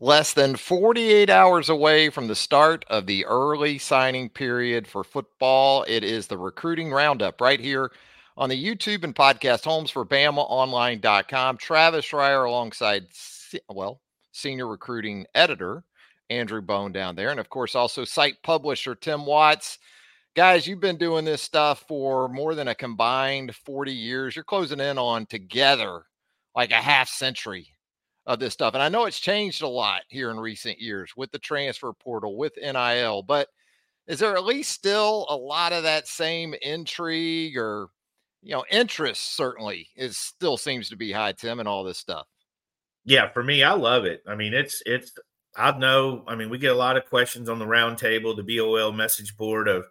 Less than 48 hours away from the start of the early signing period for football. It is the recruiting roundup right here on the YouTube and podcast homes for BamaOnline.com. Travis Reier alongside, well, senior recruiting editor Andrew Bone down there. And of course, also site publisher Tim Watts. Guys, you've been doing this stuff for more than a combined 40 years. You're closing in on together like a half century of this stuff. And I know it's changed a lot here in recent years with the transfer portal, with NIL, but is there at least still a lot of that same intrigue or you know, interest certainly is still seems to be high, Tim, and all this stuff. Yeah, for me, I love it. I mean, it's it's I know. I mean, we get a lot of questions on the roundtable, the BOL message board of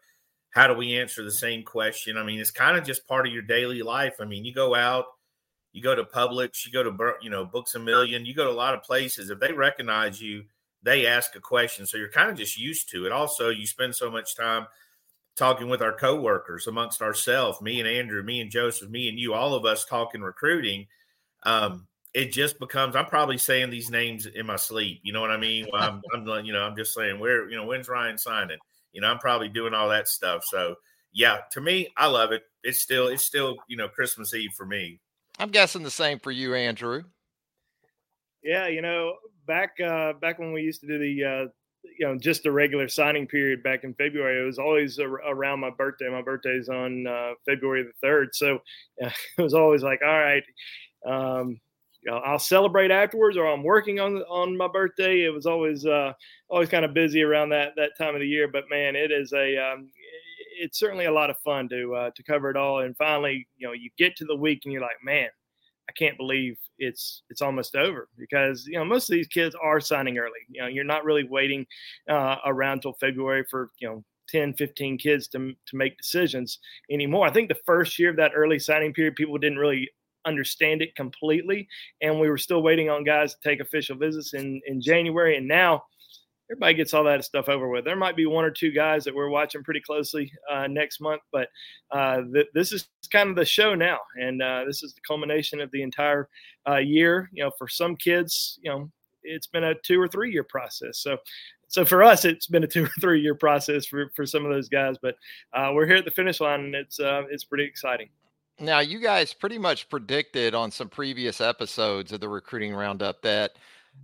how do we answer the same question. I mean, it's kind of just part of your daily life. I mean, you go out, you go to Publix, you go to you know Books a Million, you go to a lot of places. If they recognize you, they ask a question, so you're kind of just used to it. Also, you spend so much time talking with our coworkers amongst ourselves, me and Andrew, me and Joseph, me and you, all of us talking recruiting. Um, it just becomes I'm probably saying these names in my sleep. You know what I mean? I'm, I'm you know I'm just saying where you know when's Ryan signing? You know I'm probably doing all that stuff. So yeah, to me, I love it. It's still it's still you know Christmas Eve for me. I'm guessing the same for you, Andrew. Yeah, you know, back uh, back when we used to do the uh, you know just the regular signing period back in February. It was always around my birthday. My birthday is on uh, February the third, so it was always like, all right, um, you know, I'll celebrate afterwards, or I'm working on on my birthday. It was always uh, always kind of busy around that that time of the year. But man, it is a um, it's certainly a lot of fun to uh, to cover it all. And finally, you know, you get to the week and you're like, man, I can't believe it's it's almost over because you know most of these kids are signing early. You know, you're not really waiting uh, around till February for you know 10, 15 kids to to make decisions anymore. I think the first year of that early signing period, people didn't really understand it completely, and we were still waiting on guys to take official visits in in January, and now everybody gets all that stuff over with. There might be one or two guys that we're watching pretty closely uh, next month, but uh, th- this is kind of the show now, and uh, this is the culmination of the entire uh, year. You know, for some kids, you know, it's been a two or three year process. So, so for us, it's been a two or three year process for, for some of those guys, but uh, we're here at the finish line, and it's uh, it's pretty exciting. Now, you guys pretty much predicted on some previous episodes of the recruiting roundup that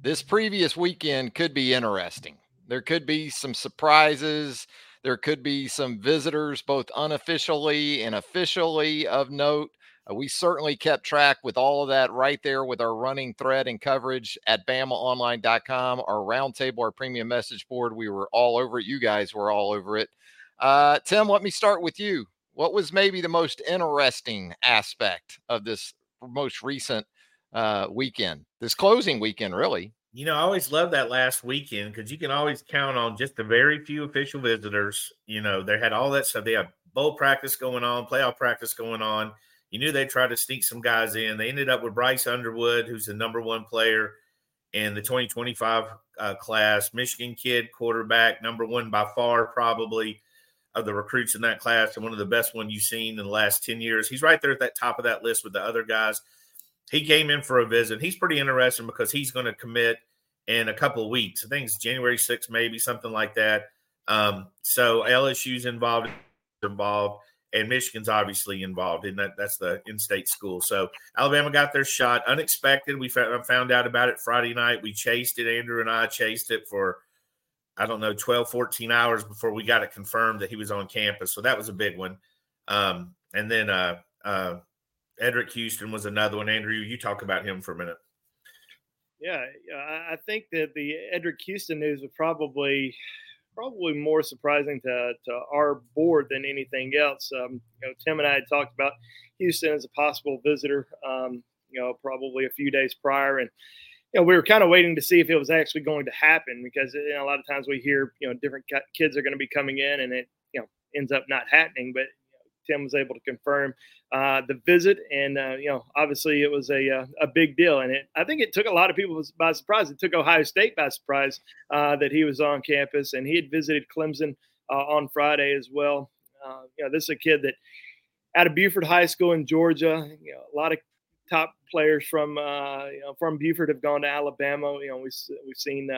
this previous weekend could be interesting. There could be some surprises. There could be some visitors, both unofficially and officially of note. Uh, we certainly kept track with all of that right there with our running thread and coverage at BamaOnline.com, our roundtable, our premium message board. We were all over it. You guys were all over it. Uh, Tim, let me start with you. What was maybe the most interesting aspect of this most recent uh, weekend, this closing weekend, really. You know, I always love that last weekend because you can always count on just a very few official visitors. You know, they had all that stuff. They had bowl practice going on, playoff practice going on. You knew they tried to sneak some guys in. They ended up with Bryce Underwood, who's the number one player in the 2025 uh, class, Michigan kid, quarterback, number one by far, probably of the recruits in that class, and one of the best one you've seen in the last 10 years. He's right there at that top of that list with the other guys he came in for a visit. He's pretty interesting because he's going to commit in a couple of weeks. I think it's January 6th, maybe something like that. Um, so LSU's involved, involved, and Michigan's obviously involved in that. That's the in-state school. So Alabama got their shot unexpected. We found out about it Friday night. We chased it. Andrew and I chased it for I don't know 12, 14 hours before we got it confirmed that he was on campus. So that was a big one. Um, and then uh, uh, Eddrick Houston was another one. Andrew, you talk about him for a minute. Yeah, I think that the Eddrick Houston news was probably probably more surprising to, to our board than anything else. Um, you know, Tim and I had talked about Houston as a possible visitor. Um, you know, probably a few days prior, and you know, we were kind of waiting to see if it was actually going to happen because you know, a lot of times we hear, you know, different kids are going to be coming in and it, you know, ends up not happening. But Tim was able to confirm uh, the visit, and uh, you know, obviously it was a uh, a big deal, and it I think it took a lot of people by surprise. It took Ohio State by surprise uh, that he was on campus, and he had visited Clemson uh, on Friday as well. Uh, you know, this is a kid that out of Buford High School in Georgia. You know, a lot of top players from you know from Buford have gone to Alabama. You know, we we've seen.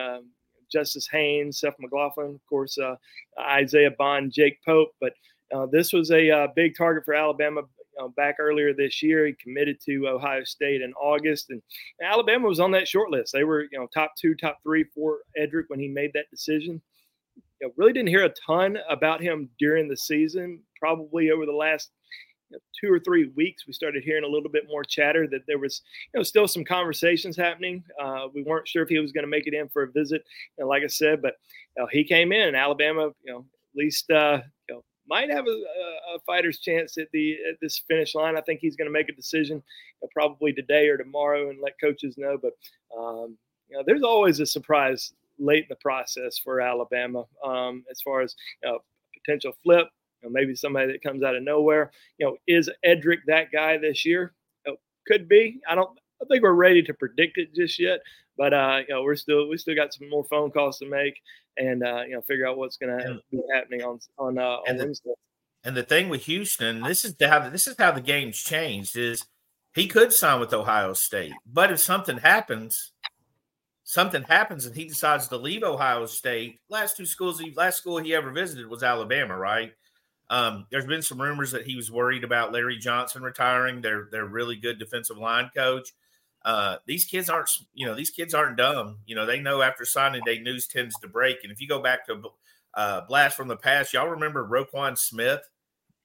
Justice Haynes, Seth McLaughlin, of course, Isaiah Bond, Jake Pope, but uh, this was a uh, big target for Alabama uh, back earlier this year. He committed to Ohio State in August, and Alabama was on that short list. They were, you know, top two, top three for Eddrick when he made that decision. You know, really didn't hear a ton about him during the season. Probably over the last you know, two or three weeks, we started hearing a little bit more chatter that there was, you know, still some conversations happening. Uh, we weren't sure if he was going to make it in for a visit, and like I said, but you know, he came in. Alabama, you know, at least uh, you know, might have a, a, fighter's chance at the at this finish line. I think he's going to make a decision probably today or tomorrow and let coaches know. But um, you know, there's always a surprise late in the process for Alabama um, as far as you know, potential flip. You know, maybe somebody that comes out of nowhere. You know, is Eddrick that guy this year? You know, could be. I don't. I think we're ready to predict it just yet. But uh, you know, we're still we still got some more phone calls to make, and uh, you know, figure out what's going to be happening on on, uh, on the, Wednesday. And the thing with Houston, this is how this is how the game's changed. Is he could sign with Ohio State, but if something happens, something happens and he decides to leave Ohio State. Last two schools, he last school he ever visited was Alabama, right? Um, there's been some rumors that he was worried about Larry Johnson retiring. They're they're really good defensive line coach uh, these kids aren't, you know, these kids aren't dumb. You know, they know after signing day news tends to break. And if you go back to uh, blast from the past, y'all remember Roquan Smith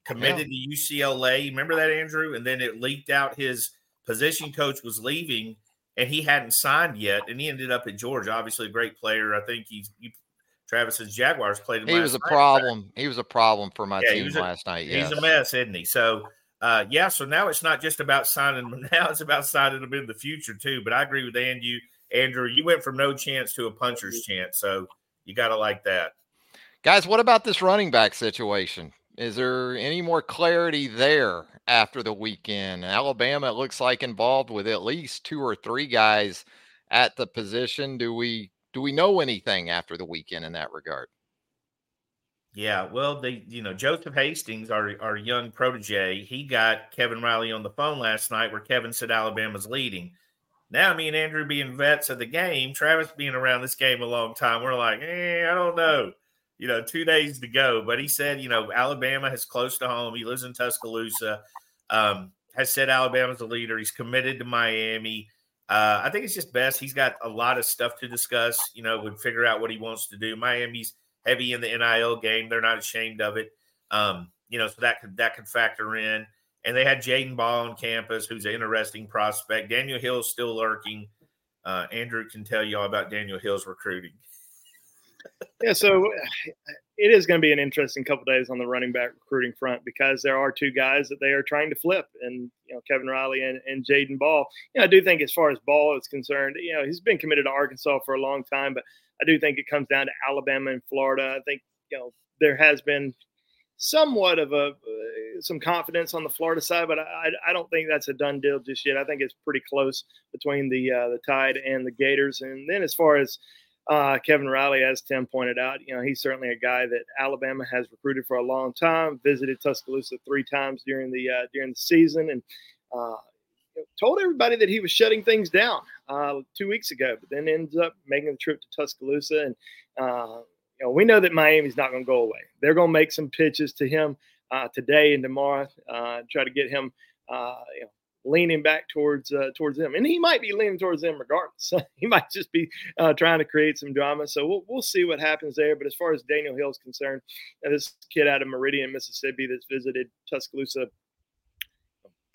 committed yeah. to UCLA. Remember that, Andrew? And then it leaked out his position coach was leaving and he hadn't signed yet. And he ended up at Georgia. Obviously, a great player. I think he's, you, Travis's Jaguars played him. He was a night, problem. He was a problem for my yeah, team last night. Yes. He's a mess, isn't he? So, uh, yeah, so now it's not just about signing them now; it's about signing them in the future too. But I agree with Andrew. Andrew, you went from no chance to a puncher's chance, so you got to like that. Guys, what about this running back situation? Is there any more clarity there after the weekend? Alabama, looks like involved with at least two or three guys at the position. Do we do we know anything after the weekend in that regard? Yeah, well, they, you know, Joseph Hastings, our our young protege, he got Kevin Riley on the phone last night, where Kevin said Alabama's leading. Now, me and Andrew being vets of the game, Travis being around this game a long time, we're like, eh, I don't know. You know, two days to go. But he said, you know, Alabama is close to home. He lives in Tuscaloosa. Um, has said Alabama's the leader. He's committed to Miami. Uh, I think it's just best. He's got a lot of stuff to discuss. You know, would figure out what he wants to do. Miami's heavy in the NIL game. They're not ashamed of it. Um, you know, so that could that could factor in. And they had Jadan Baugh on campus, who's an interesting prospect. Daniel Hill's still lurking. Uh, Andrew can tell you all about Daniel Hill's recruiting. yeah, so it is going to be an interesting couple days on the running back recruiting front because there are two guys that they are trying to flip, and you know Kevin Riley and, and Jadan Baugh. You know, I do think as far as Baugh is concerned, you know he's been committed to Arkansas for a long time, but I do think it comes down to Alabama and Florida. I think you know there has been somewhat of a uh, some confidence on the Florida side, but I, I don't think that's a done deal just yet. I think it's pretty close between the uh, the Tide and the Gators. And then as far as uh, Kevin Riley, as Tim pointed out, you know he's certainly a guy that Alabama has recruited for a long time. Visited Tuscaloosa three times during the uh, during the season, and uh, told everybody that he was shutting things down uh, two weeks ago, but then ends up making the trip to Tuscaloosa. And, uh, you know, we know that Miami's not going to go away. They're going to make some pitches to him uh, today and tomorrow, try to get him, you know, leaning back towards uh, towards them, and he might be leaning towards them regardless. he might just be uh, trying to create some drama. So we'll we'll see what happens there. But as far as Daniel Hill is concerned, this kid out of Meridian, Mississippi, that's visited Tuscaloosa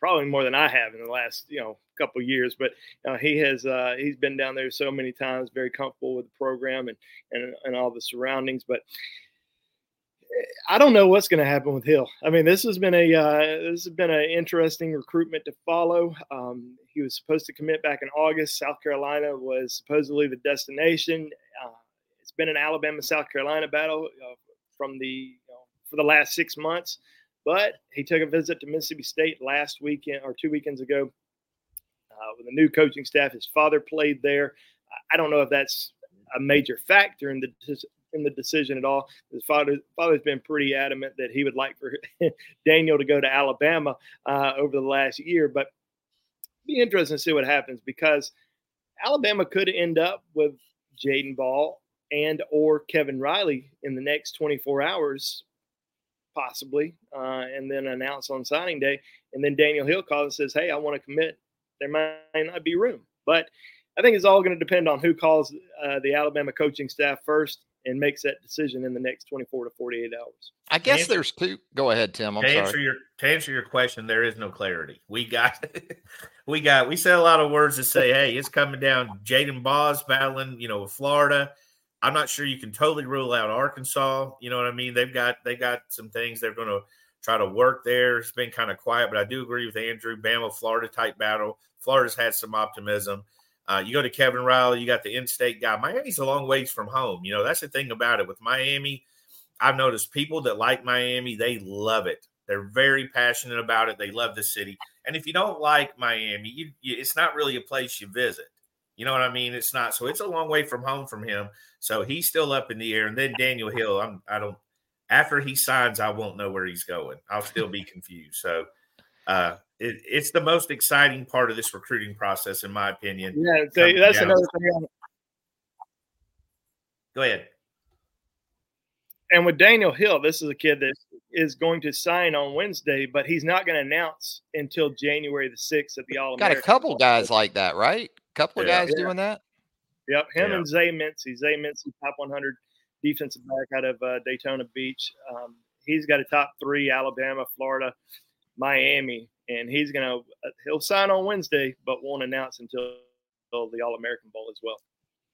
probably more than I have in the last you know couple years. But uh, he has uh, he's been down there so many times, very comfortable with the program and and, and all the surroundings. But I don't know what's going to happen with Hill. I mean, this has been a uh, this has been an interesting recruitment to follow. Um, he was supposed to commit back in August. South Carolina was supposedly the destination. Uh, it's been an Alabama South Carolina battle uh, from the you know, for the last six months. But he took a visit to Mississippi State last weekend or two weekends ago uh, with a new coaching staff. His father played there. I don't know if that's a major factor in the in the decision at all. His father father's been pretty adamant that he would like for Daniel to go to Alabama uh, over the last year, but be interesting to see what happens because Alabama could end up with Jadan Baugh and or Kevin Riley in the next 24 hours possibly, uh, and then announce on signing day. And then Daniel Hill calls and says, "Hey, I want to commit." There might not be room, but I think it's all going to depend on who calls uh, the Alabama coaching staff first and makes that decision in the next 24 to 48 hours. I guess answer, there's two. Go ahead, Tim. I'm to sorry. answer your to answer your question, there is no clarity. We got we got we said a lot of words to say, hey, it's coming down. Jadan Baugh battling, you know, Florida. I'm not sure you can totally rule out Arkansas. You know what I mean? They've got they got some things they're going to try to work there. It's been kind of quiet, but I do agree with Andrew. Bama, Florida type battle. Florida's had some optimism. Uh, you go to Kevin Riley, you got the in-state guy. Miami's a long ways from home. You know that's the thing about it with Miami. I've noticed people that like Miami, they love it. They're very passionate about it. They love the city. And if you don't like Miami, you, you, it's not really a place you visit. You know what I mean? It's not. So it's a long way from home from him. So he's still up in the air. And then Daniel Hill, I'm I don't after he signs, I won't know where he's going. I'll still be confused. So uh it, it's the most exciting part of this recruiting process, in my opinion. Yeah, so that's down. another thing. Go ahead. And with Daniel Hill, this is a kid that is going to sign on Wednesday, but he's not going to announce until January the sixth at the All. Got a couple guys like that, right? A couple of guys yeah. doing that. Yep, him yeah. and Zay Mincy. Zay Mincy, top 100 defensive back out of uh, Daytona Beach. Um, he's got a top three: Alabama, Florida, Miami, and he's gonna uh, he'll sign on Wednesday, but won't announce until the All American Bowl as well.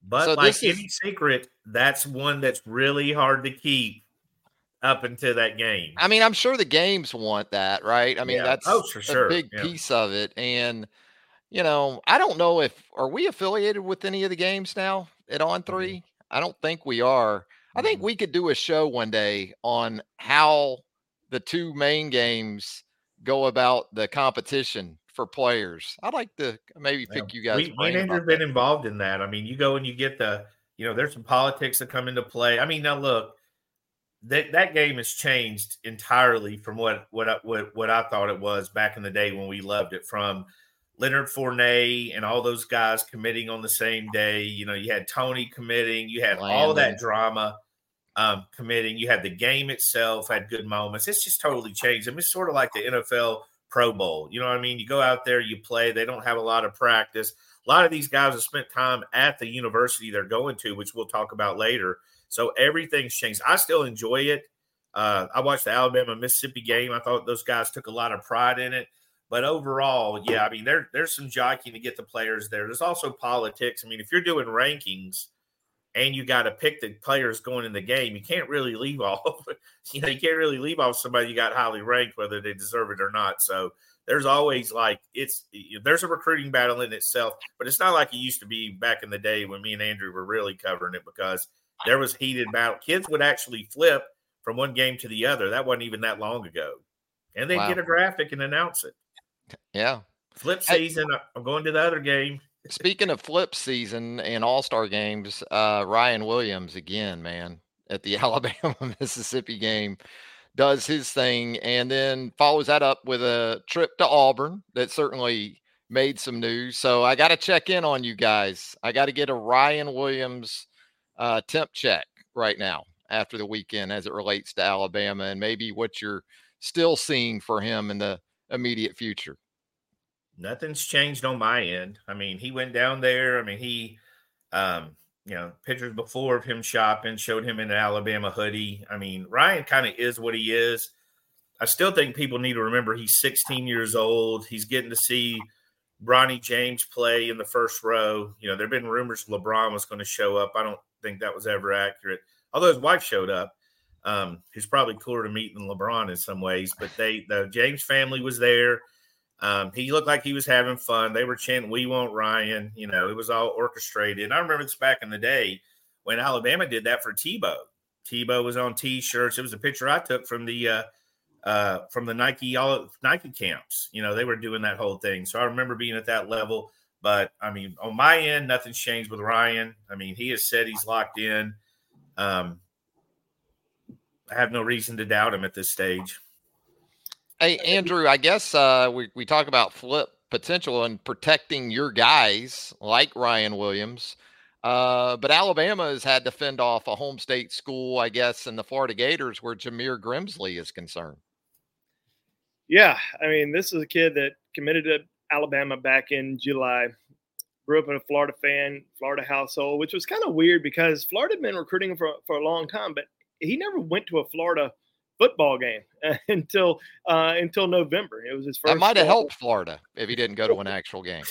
But so like any is, secret, that's one that's really hard to keep up until that game. I mean, I'm sure the games want that, right? I mean, that's oh, for sure. a big piece of it, and you know, I don't know if are we affiliated with any of the games now at On mm-hmm. 3 I don't think we are. I think mm-hmm. we could do a show one day on how the two main games go about the competition for players. I'd like to maybe pick you guys. We, we have been involved in that. I mean, you go and you get the, you know, there's some politics that come into play. I mean, now look, that that game has changed entirely from what what I, what what I thought it was back in the day when we loved it. From Leonard Fournette and all those guys committing on the same day. You know, you had Tony committing, you had Landon. all that drama um, committing. You had the game itself had good moments. It's just totally changed. I mean, it's sort of like the NFL Pro Bowl. You know what I mean? You go out there, you play. They don't have a lot of practice. A lot of these guys have spent time at the university they're going to, which we'll talk about later. So everything's changed. I still enjoy it. Uh, I watched the Alabama Mississippi game. I thought those guys took a lot of pride in it. But overall, yeah, I mean, there, there's some jockeying to get the players there. There's also politics. I mean, if you're doing rankings and you got to pick the players going in the game, you can't really leave off. you know, you can't really leave off somebody you got highly ranked, whether they deserve it or not. So there's always like it's there's a recruiting battle in itself, but it's not like it used to be back in the day when me and Andrew were really covering it because there was heated battle. Kids would actually flip from one game to the other. That wasn't even that long ago, and they'd wow. get a graphic and announce it. Yeah. Flip season. I'm going to the other game. Speaking of flip season and all star games, uh, Ryan Williams again, man, at the Alabama Mississippi game does his thing and then follows that up with a trip to Auburn that certainly made some news. So I got to check in on you guys. I got to get a Ryan Williams uh, temp check right now after the weekend as it relates to Alabama and maybe what you're still seeing for him in the immediate future? Nothing's changed on my end. I mean, he went down there. I mean, he, um, you know, pictures before of him shopping showed him in an Alabama hoodie. I mean, Ryan kind of is what he is. I still think people need to remember he's 16 years old. He's getting to see Bronny James play in the first row. You know, there have been rumors LeBron was going to show up. I don't think that was ever accurate, although his wife showed up. um, probably cooler to meet than LeBron in some ways. But they, the James family was there. Um, he looked like he was having fun. They were chanting, "We want Ryan." You know, it was all orchestrated. I remember this back in the day when Alabama did that for Tebow. Tebow was on T-shirts. It was a picture I took from the uh, uh, from the Nike all Nike camps. You know, they were doing that whole thing. So I remember being at that level. But I mean, on my end, nothing's changed with Ryan. I mean, he has said he's locked in. Um, I have no reason to doubt him at this stage. Hey, Andrew, I guess uh, we, we talk about flip potential and protecting your guys like Ryan Williams. Uh, but Alabama has had to fend off a home state school, I guess, in the Florida Gators where Jameer Grimsley is concerned. Yeah. I mean, this is a kid that committed to Alabama back in July. Grew up in a Florida fan, Florida household, which was kind of weird because Florida had been recruiting for, for a long time, but he never went to a Florida football game until uh, until November. It was his first. That might have helped Florida if he didn't go to an actual game.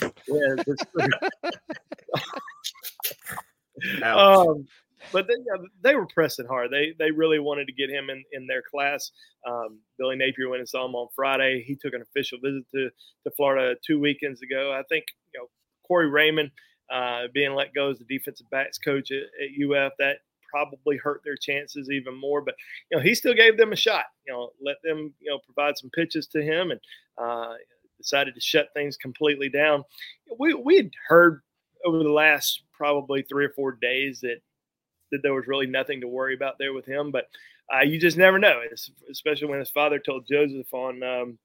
yeah. um, but they, they were pressing hard. They they really wanted to get him in, in their class. Um, Billy Napier went and saw him on Friday. He took an official visit to, to Florida two weekends ago. I think you know Corey Raymond uh, being let go as the defensive backs coach at, at UF that probably hurt their chances even more. But you know, he still gave them a shot. You know, let them you know provide some pitches to him, and uh, decided to shut things completely down. We we had heard over the last probably three or four days that that there was really nothing to worry about there with him, but uh, you just never know. Especially when his father told Joseph on um,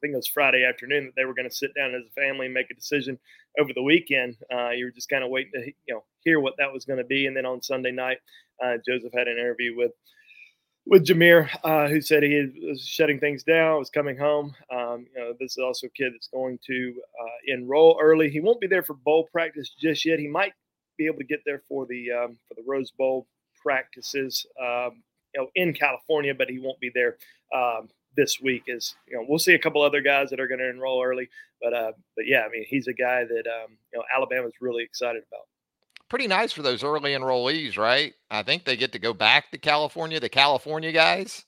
think it was Friday afternoon that they were going to sit down as a family and make a decision over the weekend. Uh, you were just kind of waiting to you know hear what that was going to be, and then on Sunday night, uh, Joseph had an interview with with Jameer, uh, who said he was shutting things down, was coming home. Um, you know, this is also a kid that's going to uh, enroll early. He won't be there for bowl practice just yet. He might be able to get there for the um, for the Rose Bowl practices, um, you know, in California, but he won't be there um, this week is you know we'll see a couple other guys that are going to enroll early, but uh, but yeah, I mean he's a guy that um, you know Alabama's really excited about. Pretty nice for those early enrollees, right? I think they get to go back to California. The California guys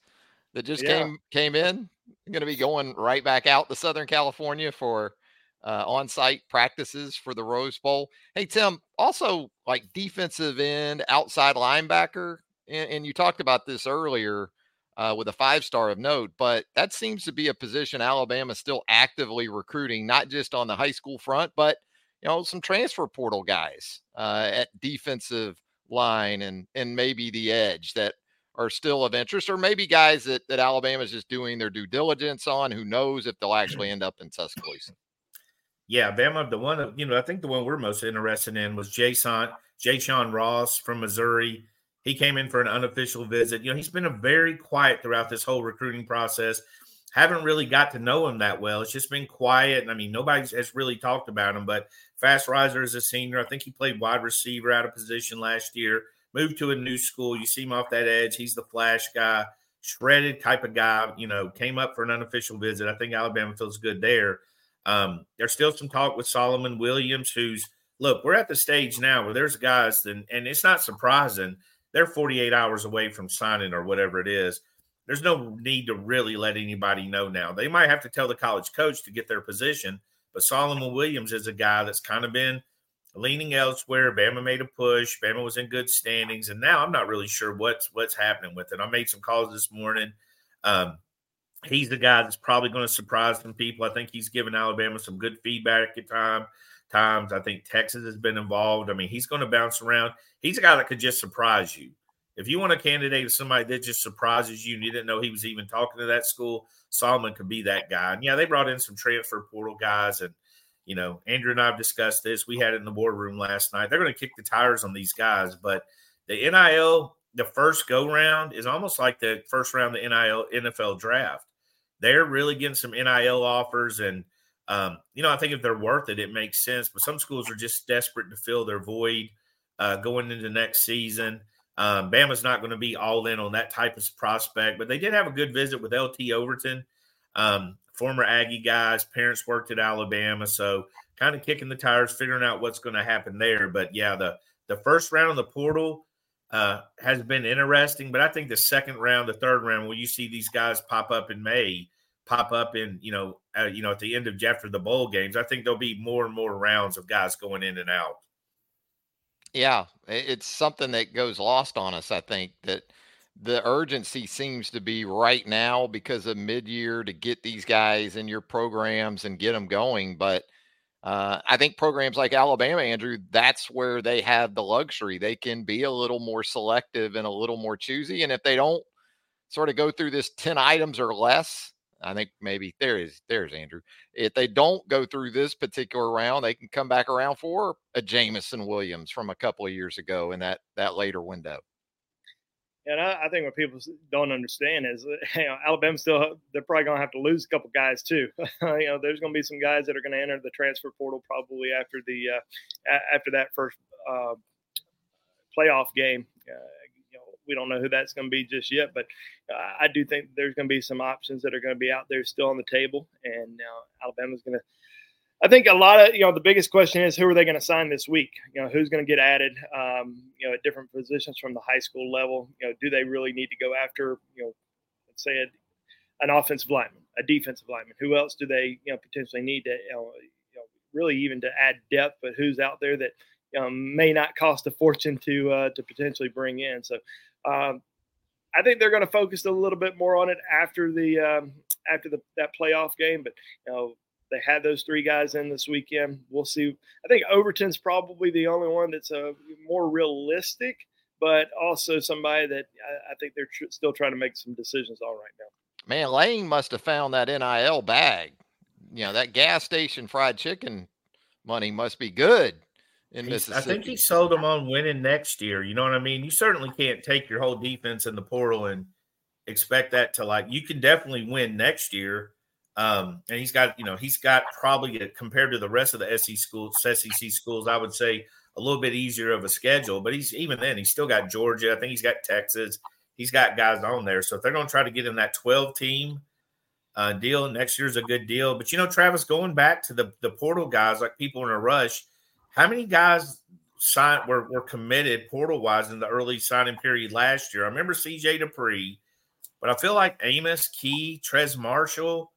that just yeah. came came in going to be going right back out to Southern California for uh, on-site practices for the Rose Bowl. Hey Tim, also like defensive end, outside linebacker, and, and you talked about this earlier uh, with a five star of note. But that seems to be a position Alabama still actively recruiting, not just on the high school front, but you know some transfer portal guys uh, at defensive line and and maybe the edge that are still of interest, or maybe guys that that Alabama is just doing their due diligence on. Who knows if they'll actually end up in Tuscaloosa? Yeah, Bama. The one you know, I think the one we're most interested in was Jason Jay Sean Ross from Missouri. He came in for an unofficial visit. You know, he's been a very quiet throughout this whole recruiting process. Haven't really got to know him that well. It's just been quiet. I mean, nobody has really talked about him, but Fast Riser is a senior. I think he played wide receiver out of position last year, moved to a new school. You see him off that edge. He's the flash guy, shredded type of guy, you know, came up for an unofficial visit. I think Alabama feels good there. Um, there's still some talk with Solomon Williams, who's look, we're at the stage now where there's guys, and, and it's not surprising – they're 48 hours away from signing or whatever it is. There's no need to really let anybody know now. They might have to tell the college coach to get their position, but Solomon Williams is a guy that's kind of been leaning elsewhere. Bama made a push. Bama was in good standings, and now I'm not really sure what's what's happening with it. I made some calls this morning. Um, he's the guy that's probably going to surprise some people. I think he's given Alabama some good feedback at time times. I think Texas has been involved. I mean, he's going to bounce around. He's a guy that could just surprise you. If you want a candidate of somebody that just surprises you and you didn't know he was even talking to that school, Solomon could be that guy. And yeah, they brought in some transfer portal guys. And, you know, Andrew and I have discussed this. We had it in the boardroom last night. They're going to kick the tires on these guys. But the NIL, the first go round, is almost like the first round of the NIL NFL draft. They're really getting some NIL offers. And, um, you know, I think if they're worth it, it makes sense. But some schools are just desperate to fill their void uh, going into next season. Um, Bama's not going to be all in on that type of prospect, but they did have a good visit with LT Overton, um, former Aggie guys. Parents worked at Alabama, so kind of kicking the tires, figuring out what's going to happen there. But yeah, the the first round of the portal, uh, has been interesting. But I think the second round, the third round, when you see these guys pop up in May, pop up in you know uh, you know at the end of after the bowl games, I think there'll be more and more rounds of guys going in and out. Yeah, it's something that goes lost on us. I think that the urgency seems to be right now because of mid-year to get these guys in your programs and get them going. But uh, I think programs like Alabama, Andrew, that's where they have the luxury. They can be a little more selective and a little more choosy. And if they don't sort of go through this 10 items or less, I think maybe there is there's Andrew. If they don't go through this particular round, they can come back around for a Jameson Williams from a couple of years ago in that that later window. And I, I, think what people don't understand is, you know, Alabama still they're probably going to have to lose a couple guys too. you know, there's going to be some guys that are going to enter the transfer portal probably after the uh, after that first uh, playoff game. Uh, we don't know who that's going to be just yet, but I do think there's going to be some options that are going to be out there still on the table, and Alabama's going to I think a lot of you know the biggest question is who are they going to sign this week? You know who's going to get added? Um, you know at different positions from the high school level. You know do they really need to go after you know let's say a, an offensive lineman, a defensive lineman? Who else do they you know potentially need to you know, you know really even to add depth? But who's out there that you know, may not cost a fortune to uh, to potentially bring in? So um, I think they're going to focus a little bit more on it after the um, after the that playoff game. But you know they had those three guys in this weekend. We'll see. I think Overton's probably the only one that's a uh, more realistic, but also somebody that I, I think they're tr- still trying to make some decisions on right now. Man, Lane must have found that NIL bag. You know, that gas station fried chicken money must be good in He's, Mississippi. I think he sold them on winning next year. You know what I mean? You certainly can't take your whole defense in the portal and expect that to like. You can definitely win next year um, and he's got, you know, he's got probably compared to the rest of the SEC schools, SEC schools, I would say a little bit easier of a schedule. But he's even then, he's still got Georgia. I think he's got Texas. He's got guys on there. So if they're going to try to get him that 12 team uh, deal, next year's a good deal. But you know, Travis, going back to the the portal guys, like people in a rush, how many guys signed were, were committed portal wise in the early signing period last year? I remember CJ Dippre, but I feel like Amos, Key, Trez Marshall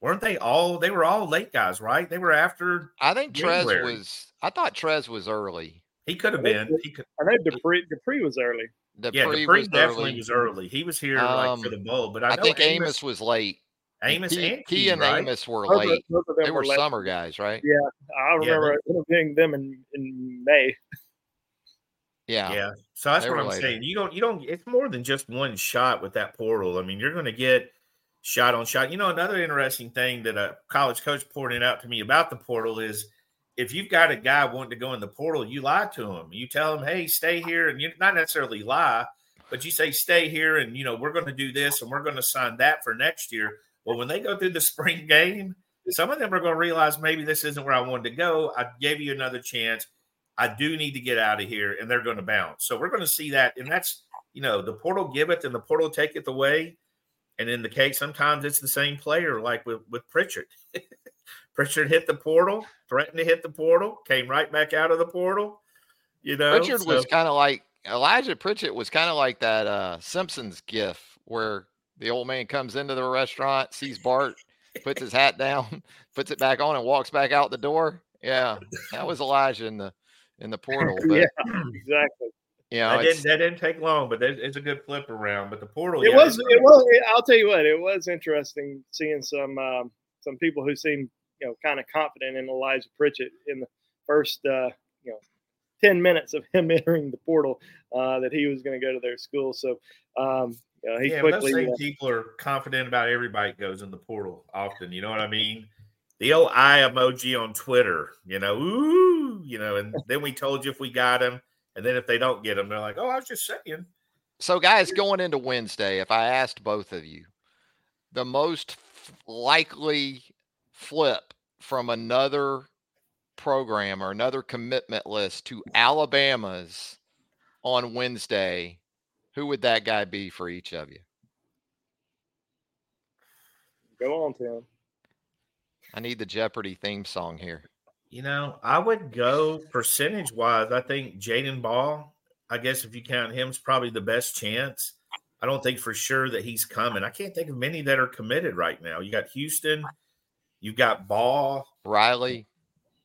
weren't they all? They were all late guys, right? They were after. I think Trez was. I thought Trez was early. He could have been. He could. I know Dupree. Dippre was early. Dippre yeah, Dippre was definitely early. was early. He was here um, like for the bowl, but I, I think Amos, Amos, was late. Amos Key, and Key, and right? Amos were both late. Of, they were, were summer guys, right? Yeah, I remember yeah, interviewing them in in May. Yeah, yeah. So that's what I'm later. saying. You don't, you don't. It's more than just one shot with that portal. I mean, you're going to get shot on shot. You know, another interesting thing that a college coach pointed out to me about the portal is if you've got a guy wanting to go in the portal, you lie to him. You tell him, "Hey, stay here," and you not necessarily lie, but you say, "Stay here," and you know we're going to do this and we're going to sign that for next year. Well, when they go through the spring game, some of them are going to realize maybe this isn't where I wanted to go. I gave you another chance. I do need to get out of here, and they're going to bounce. So we're going to see that, and that's you know the portal giveth and the portal taketh away. And in the case, sometimes it's the same player, like with, with Pritchett. Pritchett hit the portal, threatened to hit the portal, came right back out of the portal. You know, Pritchett so. was kind of like Elijah Pritchett was kind of like that uh, Simpsons gif where the old man comes into the restaurant, sees Bart, puts his hat down, puts it back on, and walks back out the door. Yeah, that was Elijah in the in the portal. But, yeah, exactly. Yeah, that didn't that didn't take long, but it's a good flip around. But the portal, it yeah, was it was. I'll tell you what, it was interesting seeing some um, some people who seemed you know kind of confident in Elijah Pritchett in the first uh, you know ten minutes of him entering the portal uh, that he was going to go to their school. So um, you know, he yeah, quickly. Those same uh, people are confident about everybody goes in the portal often. You know what I mean? The old eye emoji on Twitter, you know, ooh, you know, and then we told you if we got him and then if they don't get them, they're like, "Oh, I was just saying." So, guys, going into Wednesday, if I asked both of you, the most likely flip from another program or another commitment list to Alabama's on Wednesday, who would that guy be for each of you? Go on, Tim. I need the Jeopardy theme song here. You know, I would go percentage wise. I think Jadan Baugh I guess if you count him, is probably the best chance. I don't think for sure that he's coming. I can't think of many that are committed right now. You got Houston, you've got Baugh, Riley,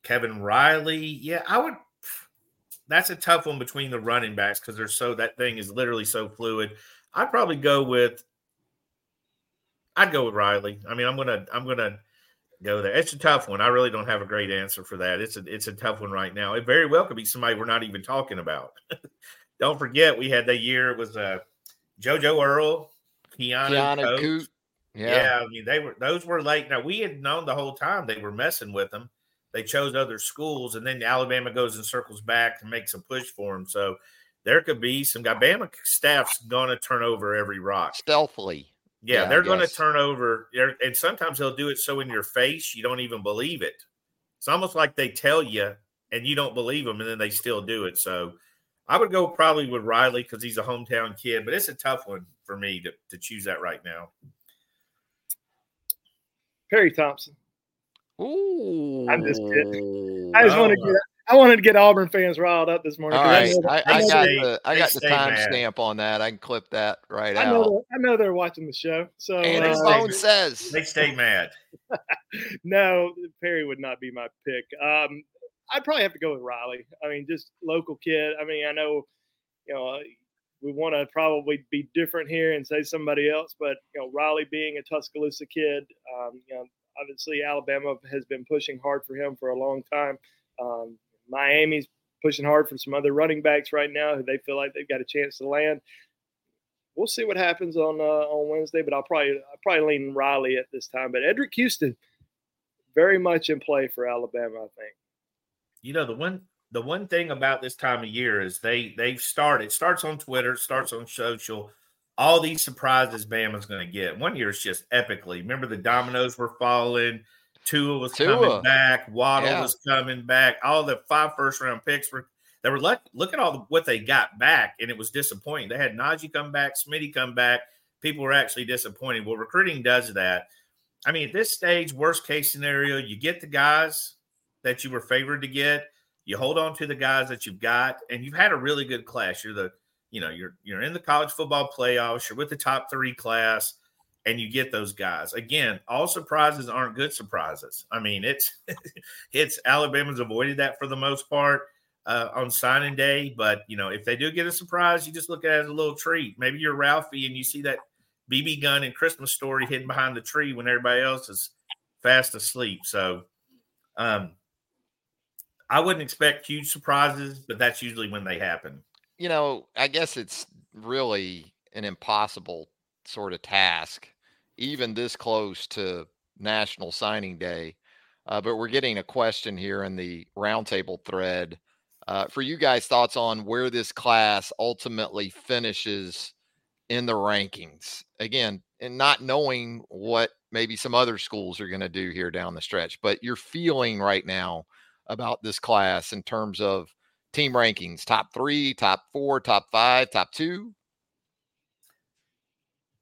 Kevin Riley. Yeah, I would. That's a tough one between the running backs because they're so that thing is literally so fluid. I'd probably go with. I'd go with Riley. I mean, I'm gonna I'm gonna go there. It's a tough one. I really don't have a great answer for that. It's a it's a tough one right now. It very well could be somebody we're not even talking about. don't forget, we had that year. It was uh, JoJo Earle, Keanu, Keanu Koht. Yeah. yeah, I mean they were those were late. Now we had known the whole time they were messing with them. They chose other schools, and then Alabama goes and circles back and makes a push for them. So there could be some Alabama staff's going to turn over every rock stealthily. Yeah, yeah they're going to turn over, and sometimes they'll do it so in your face you don't even believe it. It's almost like they tell you and you don't believe them, and then they still do it. So I would go probably with Riley because he's a hometown kid, but it's a tough one for me to, to choose that right now. Perry Thompson. Ooh. I'm just kidding. I just oh, want to get I wanted to get Auburn fans riled up this morning. All right, I, I, I, got the I got the timestamp on that. I can clip that right I know out. I know they're watching the show. So and his uh, phone says they stay mad. no, Perry would not be my pick. Um, I'd probably have to go with Riley. I mean, just local kid. I mean, I know, you know, we want to probably be different here and say somebody else, but you know, Riley being a Tuscaloosa kid, um, you know, obviously Alabama has been pushing hard for him for a long time. Um, Miami's pushing hard for some other running backs right now who they feel like they've got a chance to land. We'll see what happens on uh, on Wednesday, but I'll probably I'll probably lean Riley at this time. But Eddrick Houston, very much in play for Alabama, I think. You know the one the one thing about this time of year is they they've started starts on Twitter, starts on social. All these surprises Bama's going to get. One year is just epically. Remember the dominoes were falling Tua was Tua. coming back. Waddle yeah. was coming back. All the five first round picks were. They were look, look at all the, what they got back, and it was disappointing. They had Najee come back, Smitty come back. People were actually disappointed. Well, recruiting does that. I mean, at this stage, worst case scenario, you get the guys that you were favored to get. You hold on to the guys that you've got, and you've had a really good class. You're the, you know, you're you're in the college football playoffs. You're with the top three class and you get those guys. Again, all surprises aren't good surprises. I mean, it's it's Alabama's avoided that for the most part uh, on signing day, but you know, if they do get a surprise, you just look at it as a little treat. Maybe you're Ralphie and you see that BB gun and Christmas story hidden behind the tree when everybody else is fast asleep. So, um, I wouldn't expect huge surprises, but that's usually when they happen. You know, I guess it's really an impossible sort of task, even this close to National Signing Day. Uh, but we're getting a question here in the roundtable thread. Uh, for you guys, thoughts on where this class ultimately finishes in the rankings? Again, and not knowing what maybe some other schools are going to do here down the stretch, but you're feeling right now about this class in terms of team rankings top three, top four, top five, top two?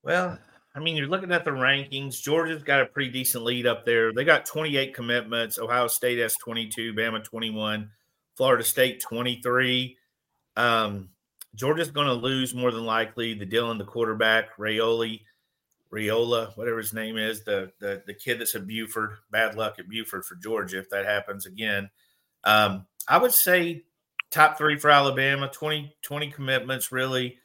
Well, I mean, you're looking at the rankings. Georgia's got a pretty decent lead up there. They got 28 commitments. Ohio State has 22, Bama 21, Florida State 23. Um, Georgia's going to lose more than likely. The Dylan, the quarterback, Rayoli, Raiola, whatever his name is, the, the the kid that's at Buford. Bad luck at Buford for Georgia if that happens again. Um, I would say top three for Alabama, 20, 20 commitments really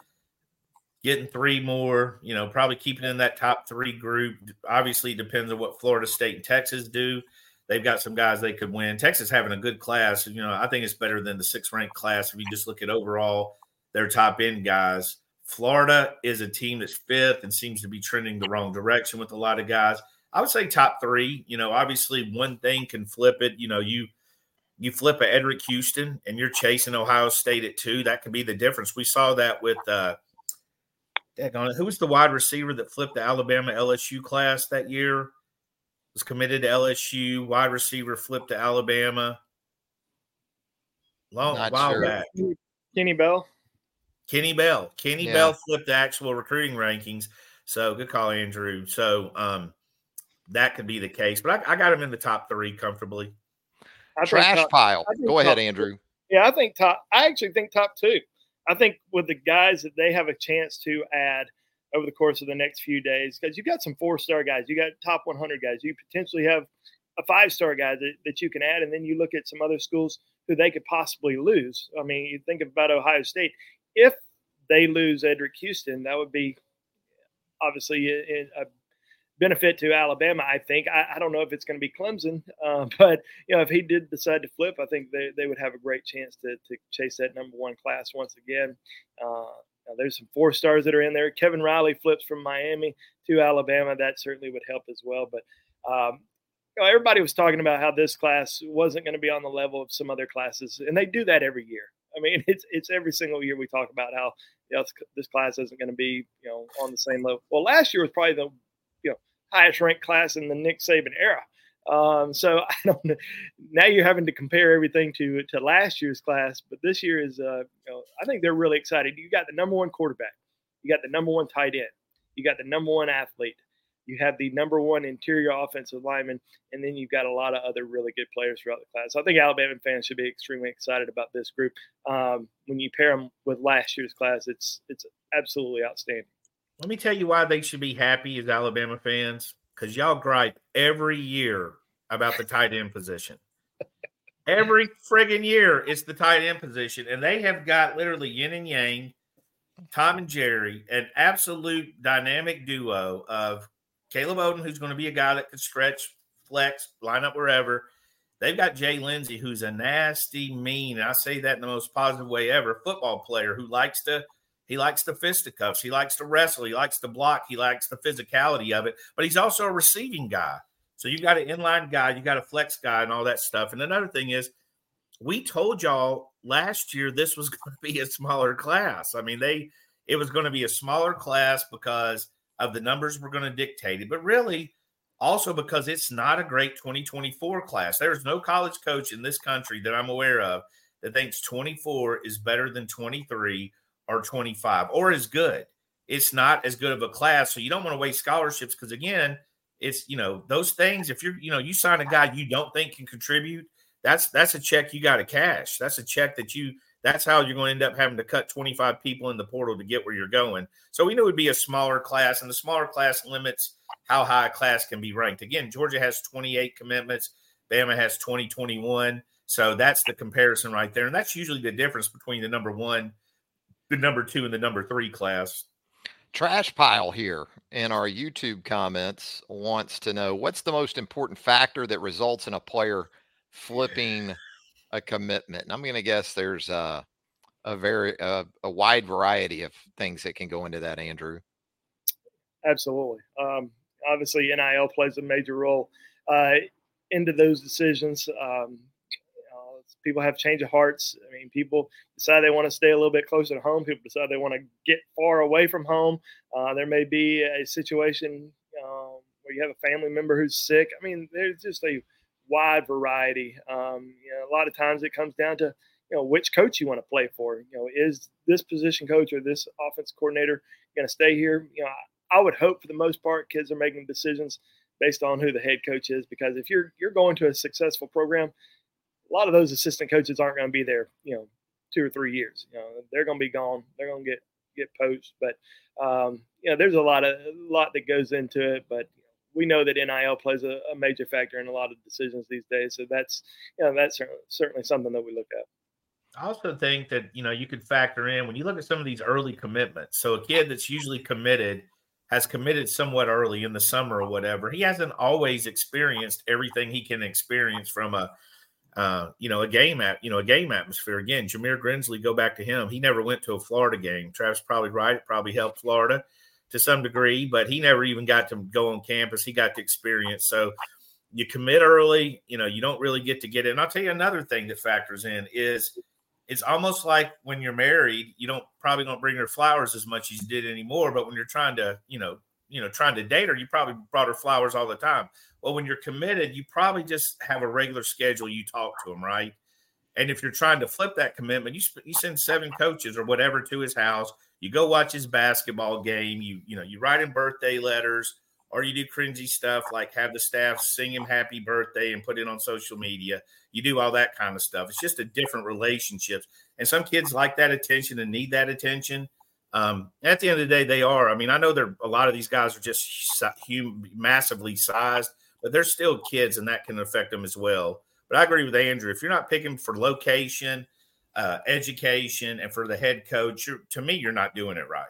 getting three more, you know, probably keeping in that top three group. Obviously, depends on what Florida State and Texas do. They've got some guys they could win. Texas having a good class. You know, I think it's better than the six ranked class if you just look at overall their top end guys. Florida is a team that's fifth and seems to be trending the wrong direction with a lot of guys. I would say top three. You know, obviously one thing can flip it. You know, you you flip a Eddrick Houston and you're chasing Ohio State at two. That could be the difference. We saw that with uh, who was the wide receiver that flipped the Alabama LSU class that year? Was committed to LSU. Wide receiver flipped to Alabama. Long Not while sure. back. Kenny Bell. Kenny Bell. Kenny yeah. Bell flipped the actual recruiting rankings. So good call, Andrew. So um, that could be the case, but I, I got him in the top three comfortably. I Trash top, pile. Go ahead, Andrew. Yeah, I think top. I actually think top two. I think with the guys that they have a chance to add over the course of the next few days, because you've got some four star guys, you got top 100 guys, you potentially have a five star guy that, that you can add, and then you look at some other schools who they could possibly lose. I mean, you think about Ohio State. If they lose Eddrick Houston, that would be obviously eh, eh, a, a benefit to Alabama. I think. I, I, don't know if it's going to be Clemson, uh, but you know, if he did decide to flip, I think they, they would have a great chance to, to chase that number one class once again. Uh, there's some four stars that are in there. Kevin Riley flips from Miami to Alabama. That certainly would help as well. But um, you know, everybody was talking about how this class wasn't going to be on the level of some other classes, and they do that every year. I mean, it's it's every single year we talk about how you know, this class isn't going to be you know on the same level. Well, last year was probably the highest ranked class in the Nick Saban era. Um, so I don't know. Now you're having to compare everything to to last year's class, but this year is uh, you know, I think they're really excited. You got the number one quarterback, you got the number one tight end, you got the number one athlete, you have the number one interior offensive lineman, and then you've got a lot of other really good players throughout the class. So I think Alabama fans should be extremely excited about this group. Um, when you pair them with last year's class, it's it's absolutely outstanding. Let me tell you why they should be happy as Alabama fans, because y'all gripe every year about the tight end position. Every friggin' year, it's the tight end position, and they have got literally yin and yang, Tom and Jerry, an absolute dynamic duo of Caleb Odom, who's going to be a guy that could stretch, flex, line up wherever. They've got Jay Lindsey, who's a nasty, mean, I say that in the most positive way ever, football player who likes to he likes the fisticuffs, he likes to wrestle, he likes to block, he likes the physicality of it, but he's also a receiving guy. So you got an inline guy, you got a flex guy, and all that stuff. And another thing is, we told y'all last year this was going to be a smaller class. I mean, they it was going to be a smaller class because of the numbers we're going to dictate it, but really also because it's not a great 2024 class. There's no college coach in this country that I'm aware of that thinks 24 is better than 23 or 25 or as good. It's not as good of a class. So you don't want to waste scholarships because, again, it's, you know, those things. If you're, you know, you sign a guy you don't think can contribute, that's that's a check you got to cash. That's a check that you that's how you're going to end up having to cut 25 people in the portal to get where you're going. So we knew it would be a smaller class, and the smaller class limits how high a class can be ranked. Again, Georgia has 28 commitments, Bama has 2021. So that's the comparison right there. And that's usually the difference between the number one, the number two, and the number three class. Trash pile here in our YouTube comments wants to know what's the most important factor that results in a player flipping a commitment. And I'm going to guess there's a, a very a, a, wide variety of things that can go into that, Andrew. Absolutely. Um, obviously, NIL plays a major role uh, into those decisions. Um, uh, people have change of hearts. I mean, people decide they want to stay a little bit closer to home. People decide they want to get far away from home. Uh, there may be a situation um, where you have a family member who's sick. I mean, there's just a wide variety. Um, you know, a lot of times it comes down to you know which coach you want to play for. You know, is this position coach or this offense coordinator going to stay here? You know, I, I, would hope for the most part kids are making decisions based on who the head coach is because if you're you're going to a successful program, a lot of those assistant coaches aren't going to be there. You know, two or three years. You know, they're going to be gone. They're going to get get poached. But um, you know, there's a lot of a lot that goes into it. But we know that NIL plays a, a, major factor in a lot of decisions these days. So that's you know that's certainly something that we look at. I also think that you know you could factor in when you look at some of these early commitments. So a kid that's usually committed has committed somewhat early in the summer or whatever. He hasn't always experienced everything he can experience from a uh, you know a game at you know a game atmosphere. Again, Jameer Grinsley, go back to him. He never went to a Florida game. Travis probably right. It probably helped Florida to some degree, but he never even got to go on campus. He got to experience. So you commit early, you know, you don't really get to get in. I'll tell you another thing that factors in is it's almost like when you're married, you don't probably don't bring her flowers as much as you did anymore. But when you're trying to, you know, you know, trying to date her, you probably brought her flowers all the time. Well, when you're committed, you probably just have a regular schedule. You talk to them, right? And if you're trying to flip that commitment, you you send seven coaches or whatever to his house you go watch his basketball game. You you know you write him birthday letters, or you do cringy stuff like have the staff sing him happy birthday and put it on social media. You do all that kind of stuff. It's just a different relationships. And some kids like that attention and need that attention. Um, at the end of the day, they are. I mean, I know there a lot of these guys are just massively sized, but they're still kids, and that can affect them as well. But I agree with Andrew. If you're not picking for location, uh, education, and for the head coach, to me, you're not doing it right.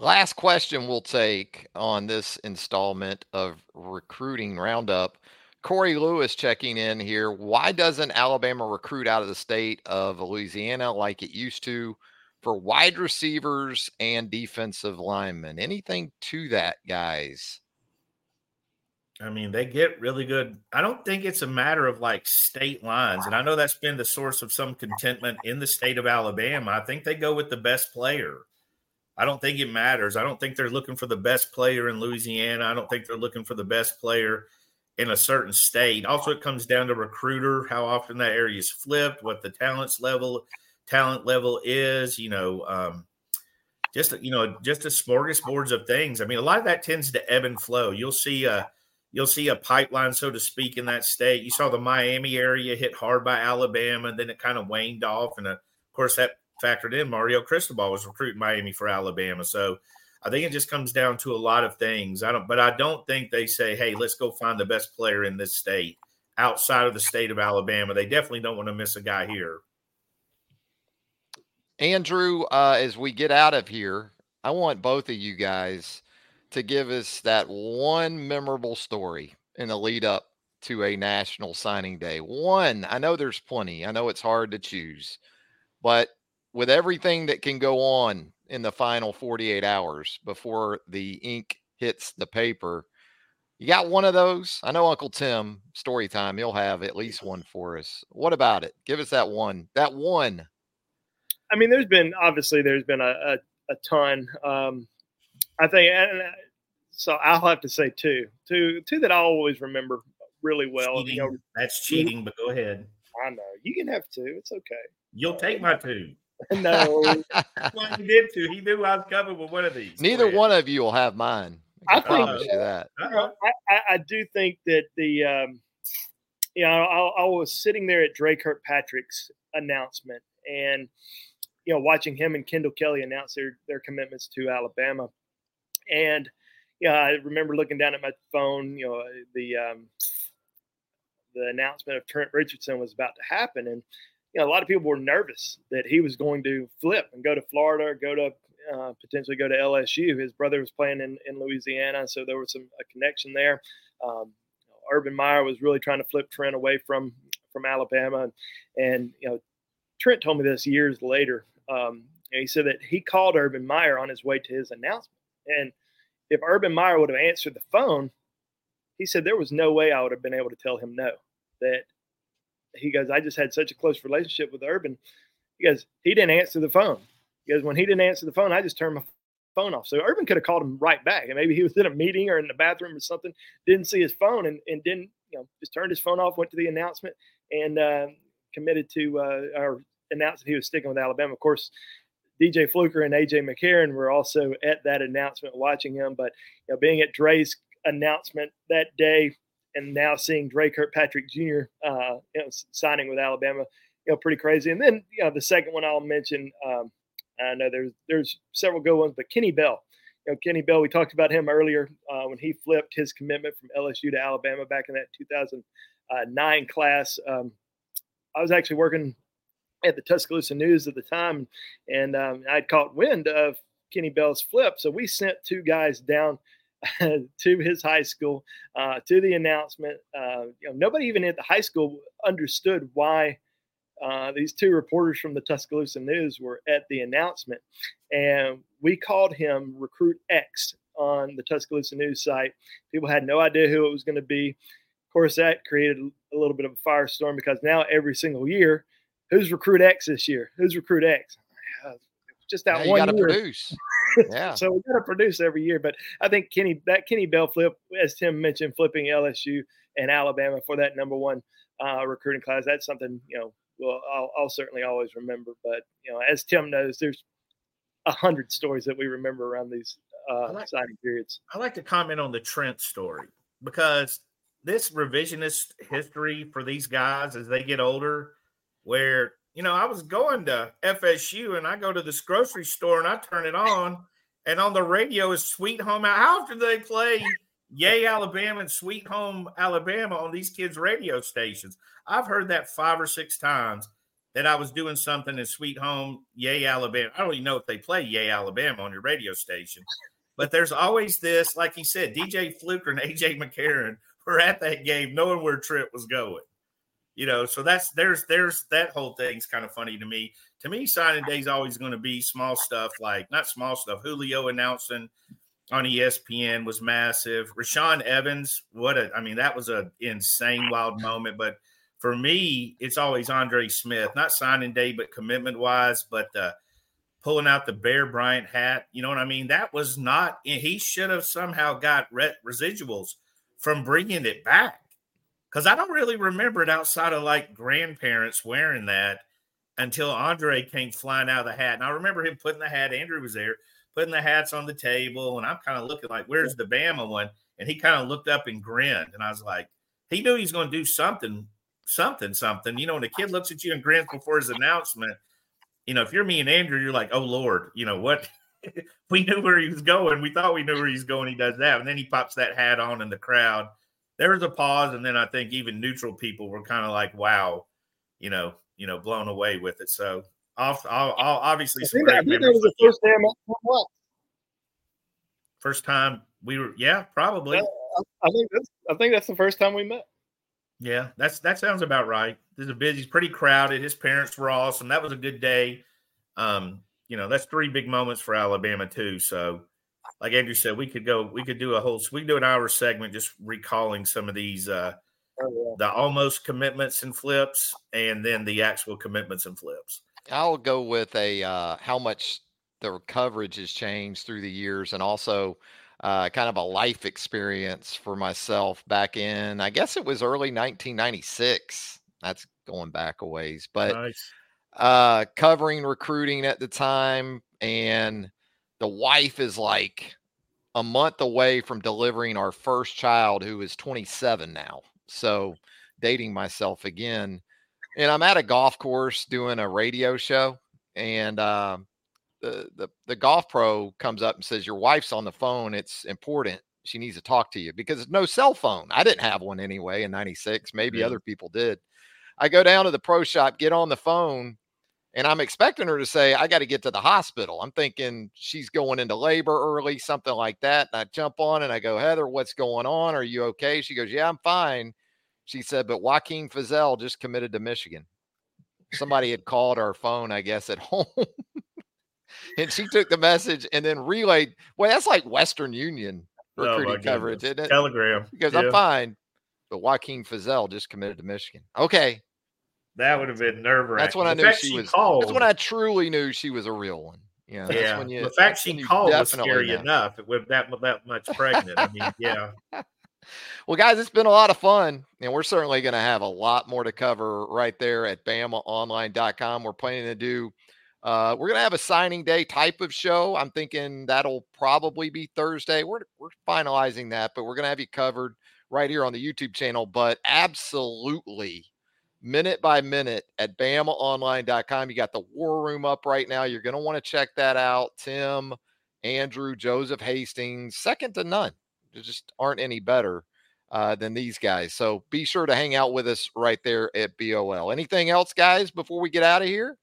Last question we'll take on this installment of recruiting roundup. Corey Lewis checking in here. Why doesn't Alabama recruit out of the state of Louisiana like it used to for wide receivers and defensive linemen? Anything to that, guys? I mean, they get really good. I don't think it's a matter of like state lines. And I know that's been the source of some contentment in the state of Alabama. I think they go with the best player. I don't think it matters. I don't think they're looking for the best player in Louisiana. I don't think they're looking for the best player in a certain state. Also, it comes down to recruiter, how often that area is flipped, what the talents level talent level is. You know, um, just you know, just a smorgasbords of things. I mean, a lot of that tends to ebb and flow. You'll see a you'll see a pipeline, so to speak, in that state. You saw the Miami area hit hard by Alabama, and then it kind of waned off, and uh, of course that factored in. Mario Cristobal was recruiting Miami for Alabama. So I think it just comes down to a lot of things. I don't, but I don't think they say, "Hey, let's go find the best player in this state outside of the state of Alabama." They definitely don't want to miss a guy here. Andrew, uh, as we get out of here, I want both of you guys to give us that one memorable story in the lead up to a national signing day. One, I know there's plenty. I know it's hard to choose, but with everything that can go on in the final 48 hours before the ink hits the paper, you got one of those? I know Uncle Tim, story time, he'll have at least one for us. What about it? Give us that one. That one. I mean, there's been obviously there's been a, a, a ton. Um, I think, and so I'll have to say two, two, two that I always remember really well. You know, That's cheating, but go ahead. I know you can have two. It's okay. You'll take my two. no. well, he did two. He knew I was coming with one of these. Neither one of you will have mine. I, I promise think, you that. Uh-huh. I, I, do think that the, um, you know, I, I, was sitting there at Dre Kirkpatrick's announcement and, you know, watching him and Kendall Kelly announce their, their commitments to Alabama. And, yeah, I remember looking down at my phone, you know, the, um, the announcement of Trent Richardson was about to happen. And, you know, a lot of people were nervous that he was going to flip and go to Florida, go to uh, potentially go to LSU. His brother was playing in, in Louisiana, so there was some a connection there. Um, Urban Meyer was really trying to flip Trent away from from Alabama, and, and you know, Trent told me this years later. Um, he said that he called Urban Meyer on his way to his announcement, and if Urban Meyer would have answered the phone, he said there was no way I would have been able to tell him no. That he goes, I just had such a close relationship with Urban. He goes, he didn't answer the phone. He goes, when he didn't answer the phone, I just turned my phone off. So Urban could have called him right back. And maybe he was in a meeting or in the bathroom or something, didn't see his phone and, and didn't, you know, just turned his phone off, went to the announcement and uh, committed to uh, or announced that he was sticking with Alabama. Of course, DJ Fluker and AJ McCarron were also at that announcement watching him. But you know, being at Dre's announcement that day, and now seeing Dre Kirkpatrick Jr. Uh, you know, signing with Alabama, you know, pretty crazy. And then you know, the second one I'll mention, um, I know there's there's several good ones, but Kenny Bell. You know, Kenny Bell, we talked about him earlier uh, when he flipped his commitment from LSU to Alabama back in that 2009 class. Um, I was actually working at the Tuscaloosa News at the time, and um, I'd caught wind of Kenny Bell's flip. So we sent two guys down to his high school, uh, to the announcement. Uh, you know, nobody even at the high school understood why uh, these two reporters from the Tuscaloosa News were at the announcement, and we called him Recruit X on the Tuscaloosa News site. People had no idea who it was going to be. Of course, that created a little bit of a firestorm because now every single year, who's Recruit X this year? Who's Recruit X? just that yeah, one. You got to produce. Yeah. so we got to produce every year. But I think Kenny that Kenny Bell flip, as Tim mentioned, flipping LSU and Alabama for that number one uh, recruiting class. That's something you know. Well, I'll, I'll certainly always remember. But you know, as Tim knows, there's a hundred stories that we remember around these uh, like, signing periods. I like to comment on the Trent story because this revisionist history for these guys as they get older, where you know, I was going to FSU and I go to this grocery store and I turn it on, and on the radio is Sweet Home. How often do they play Yay Alabama and Sweet Home Alabama on these kids' radio stations? I've heard that five or six times that I was doing something in Sweet Home Yay Alabama. I don't even know if they play Yay Alabama on your radio station, but there's always this, like he said, DJ Fluker and AJ McCarron were at that game knowing where Trent was going you know so that's there's there's that whole thing's kind of funny to me. To me signing day is always going to be small stuff like not small stuff julio announcing on espn was massive. Rashaan evans what a i mean that was a insane wild moment but for me it's always andre smith not signing day but commitment wise but uh pulling out the bear bryant hat you know what i mean? That was not he should have somehow got re- residuals from bringing it back because I don't really remember it outside of like grandparents wearing that until Andre came flying out of the hat. And I remember him putting the hat, Andrew was there, putting the hats on the table. And I'm kind of looking like, where's the Bama one? And he kind of looked up and grinned. And I was like, he knew he's going to do something, something, something. You know, when a kid looks at you and grins before his announcement, you know, if you're me and Andrew, you're like, oh Lord, you know what? we knew where he was going. We thought we knew where he's going. He does that. And then he pops that hat on in the crowd there was a pause, and then I think even neutral people were kind of like, "Wow," you know, you know, blown away with it. So, off, I'll, I'll obviously, I think, that, I think that was the first time. First time we were, yeah, probably. Yeah, I think that's, I think that's the first time we met. Yeah, that's that sounds about right. This is a busy, pretty crowded. His parents were awesome. That was a good day. Um, you know, that's three big moments for Alabama too. So like Andrew said, we could go, we could do a whole, we could do an hour segment just recalling some of these, uh, oh, yeah. the almost commitments and flips, and then the actual commitments and flips. I'll go with a uh, how much the coverage has changed through the years, and also uh, kind of a life experience for myself back in, I guess it was early 1996. That's going back a ways, but nice. uh, covering recruiting at the time and the wife is like a month away from delivering our first child who is 27 now so dating myself again and i'm at a golf course doing a radio show and uh, the, the the golf pro comes up and says your wife's on the phone it's important she needs to talk to you because no cell phone i didn't have one anyway in 96 maybe yeah. other people did i go down to the pro shop get on the phone and I'm expecting her to say, I got to get to the hospital. I'm thinking she's going into labor early, something like that. And I jump on and I go, Heather, what's going on? Are you okay? She goes, Yeah, I'm fine. She said, but Joaquin Fazell just committed to Michigan. Somebody had called our phone, I guess, at home. and she took the message and then relayed. Well, that's like Western Union oh, recruiting oh coverage, isn't it? Telegram. Because yeah. I'm fine. But Joaquin Fazell just committed to Michigan. Okay. That would have been nerve wracking. That's when I knew she, she was. Called, that's when I truly knew she was a real one. Yeah, yeah. When you, the fact she called was scary know. enough. With that that much pregnant, I mean, yeah. well, guys, it's been a lot of fun, and we're certainly going to have a lot more to cover right there at BamaOnline.com. We're planning to do. Uh, we're going to have a signing day type of show. I'm thinking that'll probably be Thursday. We're we're finalizing that, but we're going to have you covered right here on the YouTube channel. But absolutely minute by minute at BamaOnline.com. You got the war room up right now. You're going to want to check that out. Tim, Andrew, Joseph Hastings, second to none. There just aren't any better uh, than these guys. So be sure to hang out with us right there at BOL. Anything else, guys, before we get out of here?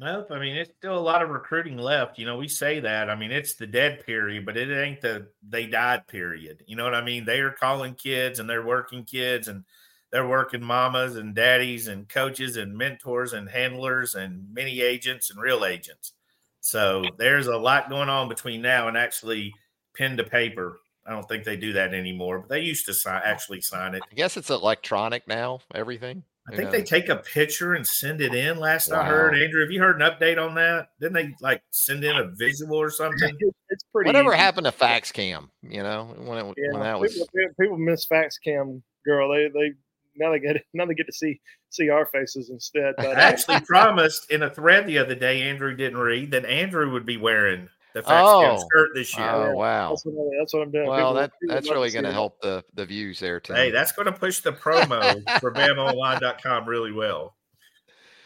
Nope. I mean, it's still a lot of recruiting left. You know, we say that. I mean, it's the dead period, but it ain't the they died period. You know what I mean? They are calling kids and they're working kids and – they're working mamas and daddies and coaches and mentors and handlers and mini agents and real agents. So there's a lot going on between now and actually pen to paper. I don't think they do that anymore, but they used to sign, actually sign it. I guess it's electronic now, everything. I think they take a picture and send it in. Last wow. I heard, Andrew, have you heard an update on that? Didn't they like send in a visual or something? It's pretty. Whatever easy. happened to fax cam? You know, when, it, yeah, when that was people, people miss fax cam, girl. They they now they get now they get to see see our faces instead. But I actually promised in a thread the other day, Andrew didn't read that Andrew would be wearing the oh. skirt this year. Oh wow, that's what, I, that's what I'm doing. Well, people, that that's really going to help the the views there too. Hey, that's going to push the promo for BamaOnline.com really well.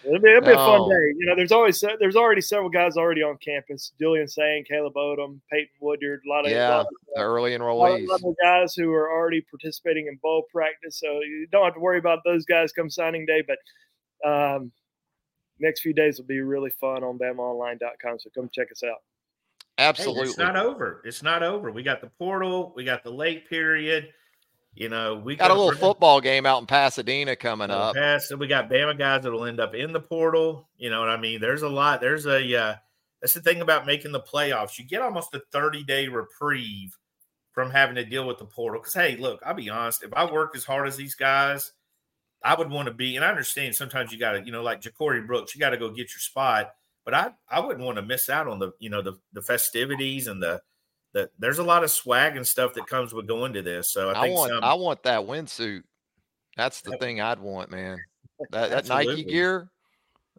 It'll be, it'll be a fun day. You know, there's always there's already several guys already on campus. Julian Sayin, Caleb Odom, Peyton Woodyard, a lot of yeah, lot of, early enrollees. A lot of guys who are already participating in bowl practice, so you don't have to worry about those guys come signing day. But um, next few days will be really fun on BamaOnline.com. So come check us out. Absolutely, hey, it's not over. It's not over. We got the portal. We got the late period you know, we got a little football game out in Pasadena coming up. Pass, we got Bama guys that'll end up in the portal. You know what I mean? There's a lot. There's a uh, that's the thing about making the playoffs. You get almost a 30 day reprieve from having to deal with the portal. Because hey, look, I'll be honest. If I work as hard as these guys, I would want to be. And I understand sometimes you got to, you know, like JaCorey Brooks, you got to go get your spot. But I I wouldn't want to miss out on the, you know, the the festivities and the that there's a lot of swag and stuff that comes with going to this. So I, I want some, I want that windsuit. That's the thing I'd want, man. That that Nike gear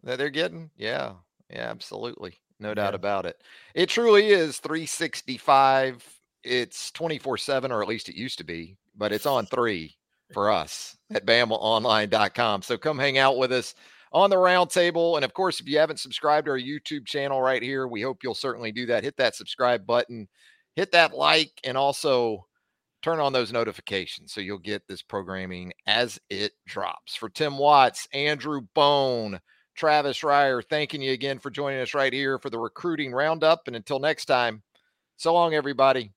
that they're getting, yeah, yeah, absolutely, no yeah. doubt about it. It truly is 365. It's 24 seven, or at least it used to be, but it's on three for us at BamaOnline.com. So come hang out with us on the roundtable. And of course, if you haven't subscribed to our YouTube channel right here, we hope you'll certainly do that. Hit that subscribe button hit that like and also turn on those notifications so you'll get this programming as it drops. For Tim Watts, Andrew Bone, Travis Reier, thanking you again for joining us right here for the recruiting roundup. And until next time, so long, everybody.